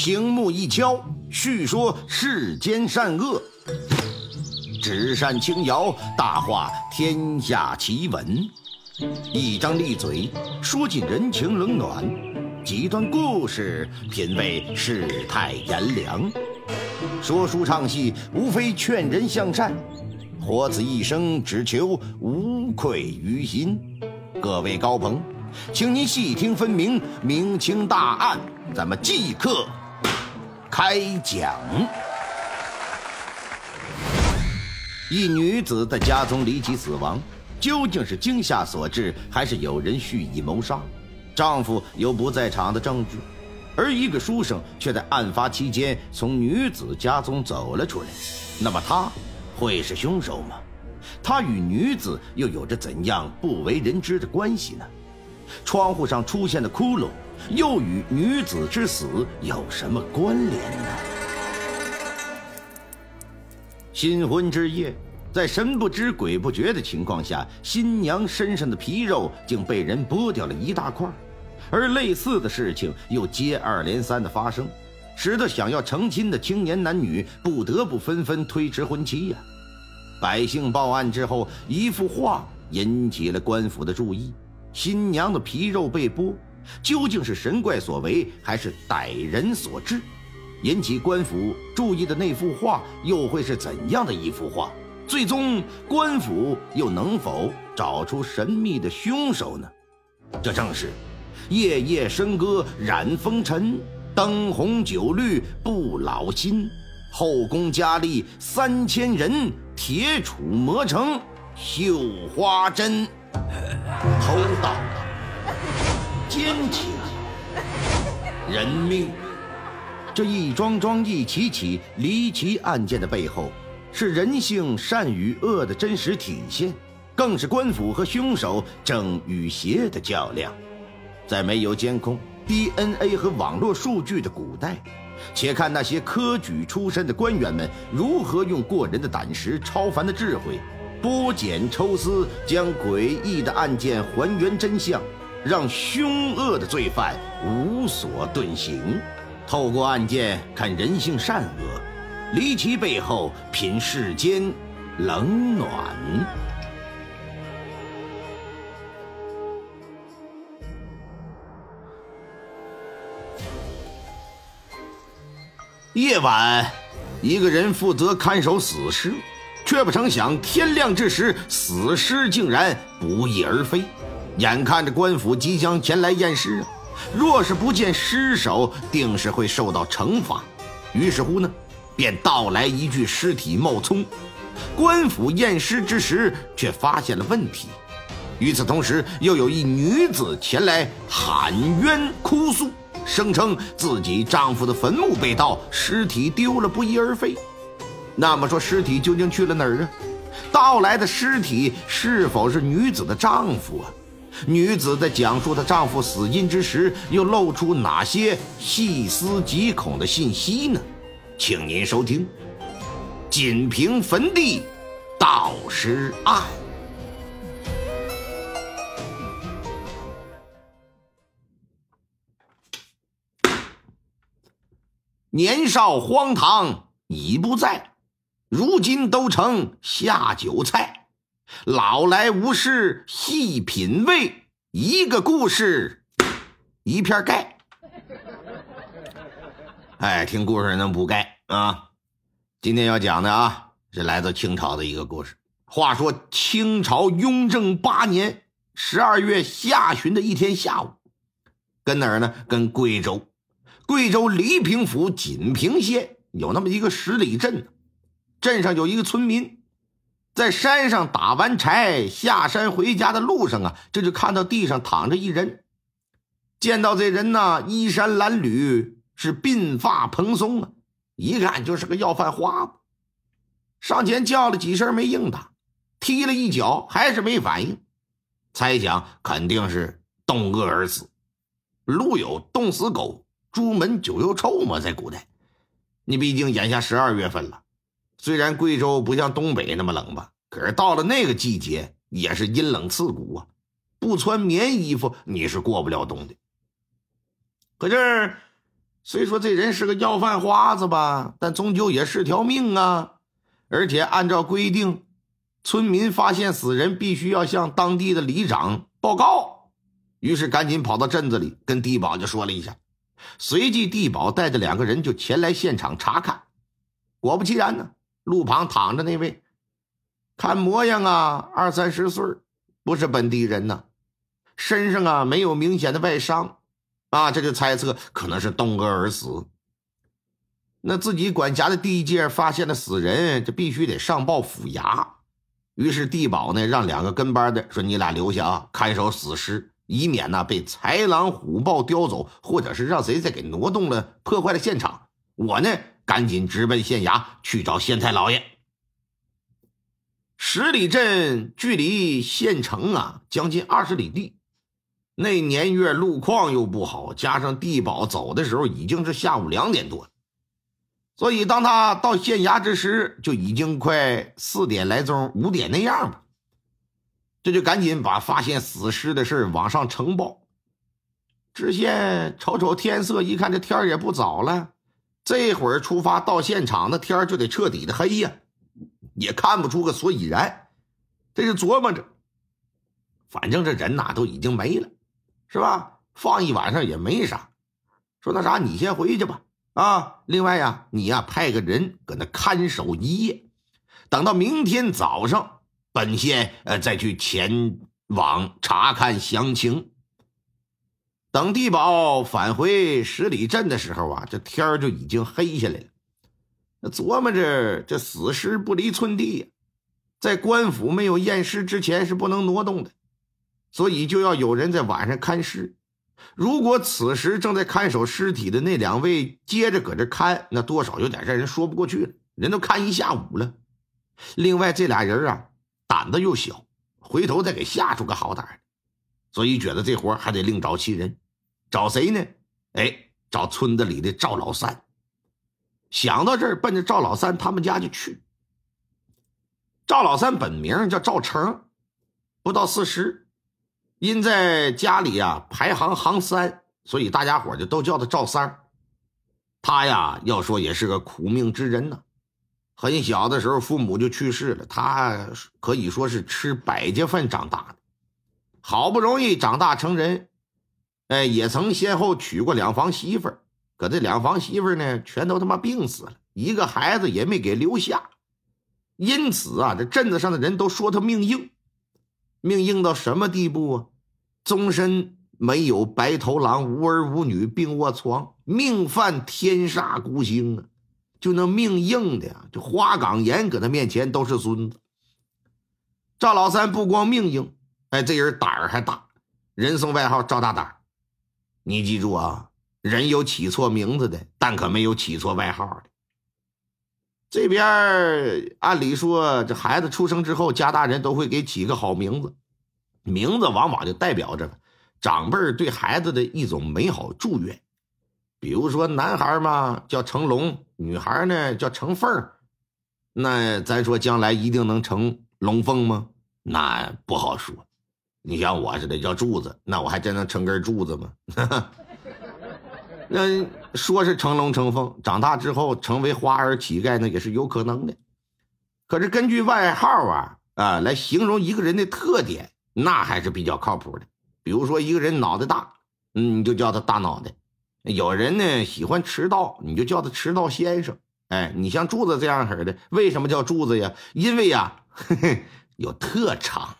醒目一敲，叙说世间善恶；纸扇轻摇，大话天下奇闻。一张利嘴，说尽人情冷暖；几段故事，品味世态炎凉。说书唱戏，无非劝人向善，活此一生，只求无愧于心。各位高朋，请您细听分明，明清大案，咱们即刻开讲。一女子在家中离奇死亡，究竟是惊吓所致，还是有人蓄意谋杀？丈夫有不在场的证据，而一个书生却在案发期间从女子家中走了出来。那么他会是凶手吗？他与女子又有着怎样不为人知的关系呢？窗户上出现的窟窿，又与女子之死有什么关联呢？新婚之夜，在神不知鬼不觉的情况下，新娘身上的皮肉竟被人剥掉了一大块，而类似的事情又接二连三的发生，使得想要成亲的青年男女不得不纷纷推迟婚期呀。百姓报案之后，一幅画引起了官府的注意。新娘的皮肉被剥，究竟是神怪所为，还是歹人所致？引起官府注意的那幅画，又会是怎样的一幅画？最终，官府又能否找出神秘的凶手呢？这正是夜夜笙歌染风尘，灯红酒绿不老心。后宫佳丽三千人，铁杵磨成绣花针。偷盗、奸情、人命，这一桩桩、一起起离奇案件的背后，是人性善与恶的真实体现，更是官府和凶手正与邪的较量。在没有监控、DNA 和网络数据的古代。且看那些科举出身的官员们如何用过人的胆识、超凡的智慧，剥茧抽丝，将诡异的案件还原真相，让凶恶的罪犯无所遁形。透过案件看人性善恶，离奇背后品世间冷暖。夜晚，一个人负责看守死尸，却不成想天亮之时，死尸竟然不翼而飞。眼看着官府即将前来验尸啊，若是不见尸首，定是会受到惩罚。于是乎呢，便到来一具尸体冒充。官府验尸之时，却发现了问题。与此同时，又有一女子前来喊冤哭诉。声称自己丈夫的坟墓被盗，尸体丢了，不翼而飞。那么说，尸体究竟去了哪儿啊？盗来的尸体是否是女子的丈夫啊？女子在讲述她丈夫死因之时，又露出哪些细思极恐的信息呢？请您收听《锦屏坟地盗尸案》。年少荒唐已不在，如今都成下酒菜。老来无事细品味，一个故事一片盖。哎，听故事能不盖啊？今天要讲的啊，是来自清朝的一个故事。话说清朝雍正八年十二月下旬的一天下午，跟哪儿呢？跟贵州。贵州黎平府锦屏县有那么一个十里镇，镇上有一个村民，在山上打完柴下山回家的路上啊，这就看到地上躺着一人。见到这人呢，衣衫褴褛，是鬓发蓬松啊，一看就是个要饭花子。上前叫了几声没应答，踢了一脚还是没反应，猜想肯定是冻饿而死。路有冻死狗。朱门酒又臭嘛，在古代，你毕竟眼下十二月份了，虽然贵州不像东北那么冷吧，可是到了那个季节也是阴冷刺骨啊，不穿棉衣服你是过不了冬的。可是虽说这人是个要饭花子吧，但终究也是条命啊！而且按照规定，村民发现死人必须要向当地的里长报告。于是赶紧跑到镇子里跟地保就说了一下，随即地保带着两个人就前来现场查看。果不其然呢，路旁躺着那位，看模样啊，二三十岁，不是本地人呐，身上啊没有明显的外伤。啊，这就猜测可能是冻饿而死。那自己管辖的地界发现了死人，这必须得上报府衙。于是地保呢，让两个跟班的说：“你俩留下啊，看守死尸，以免呢被豺狼虎豹叼走，或者是让谁再给挪动了，破坏了现场。”我呢，赶紧直奔县衙去找县太老爷。十里镇距离县城啊，将近二十里地。那年月路况又不好，加上地保走的时候已经是下午两点多，所以当他到县衙之时，就已经快四点来钟、五点那样了。这就赶紧把发现死尸的事往上呈报。知县瞅瞅天色，一看这天也不早了，这会儿出发到现场，那天就得彻底的黑呀，也看不出个所以然。这就琢磨着，反正这人呐都已经没了。是吧？放一晚上也没啥。说那啥，你先回去吧。啊，另外呀，你呀派个人搁那看守一夜，等到明天早上，本县呃再去前往查看详情。等地保返回十里镇的时候啊，这天就已经黑下来了。那琢磨着，这死尸不离寸地呀，在官府没有验尸之前是不能挪动的。所以就要有人在晚上看尸。如果此时正在看守尸体的那两位接着搁这看，那多少有点让人说不过去了。人都看一下午了。另外这俩人啊，胆子又小，回头再给吓出个好歹所以觉得这活还得另找其人。找谁呢？哎，找村子里的赵老三。想到这儿，奔着赵老三他们家就去。赵老三本名叫赵成，不到四十。因在家里呀排行行三，所以大家伙就都叫他赵三儿。他呀要说也是个苦命之人呢。很小的时候父母就去世了，他可以说是吃百家饭长大的。好不容易长大成人，哎，也曾先后娶过两房媳妇儿，可这两房媳妇儿呢，全都他妈病死了，一个孩子也没给留下。因此啊，这镇子上的人都说他命硬。命硬到什么地步啊？终身没有白头郎，无儿无女，病卧床，命犯天煞孤星啊！就那命硬的呀，就花岗岩搁他面前都是孙子。赵老三不光命硬，哎，这人胆儿还大，人送外号赵大胆。你记住啊，人有起错名字的，但可没有起错外号的。这边按理说，这孩子出生之后，家大人都会给起个好名字，名字往往就代表着长辈对孩子的一种美好祝愿。比如说，男孩嘛叫成龙，女孩呢叫成凤那咱说将来一定能成龙凤吗？那不好说。你像我似的叫柱子，那我还真能成根柱子吗？那说是成龙成凤，长大之后成为花儿乞丐，那也是有可能的。可是根据外号啊啊来形容一个人的特点，那还是比较靠谱的。比如说一个人脑袋大，嗯，你就叫他大脑袋；有人呢喜欢迟到，你就叫他迟到先生。哎，你像柱子这样式的，为什么叫柱子呀？因为呀，有特长。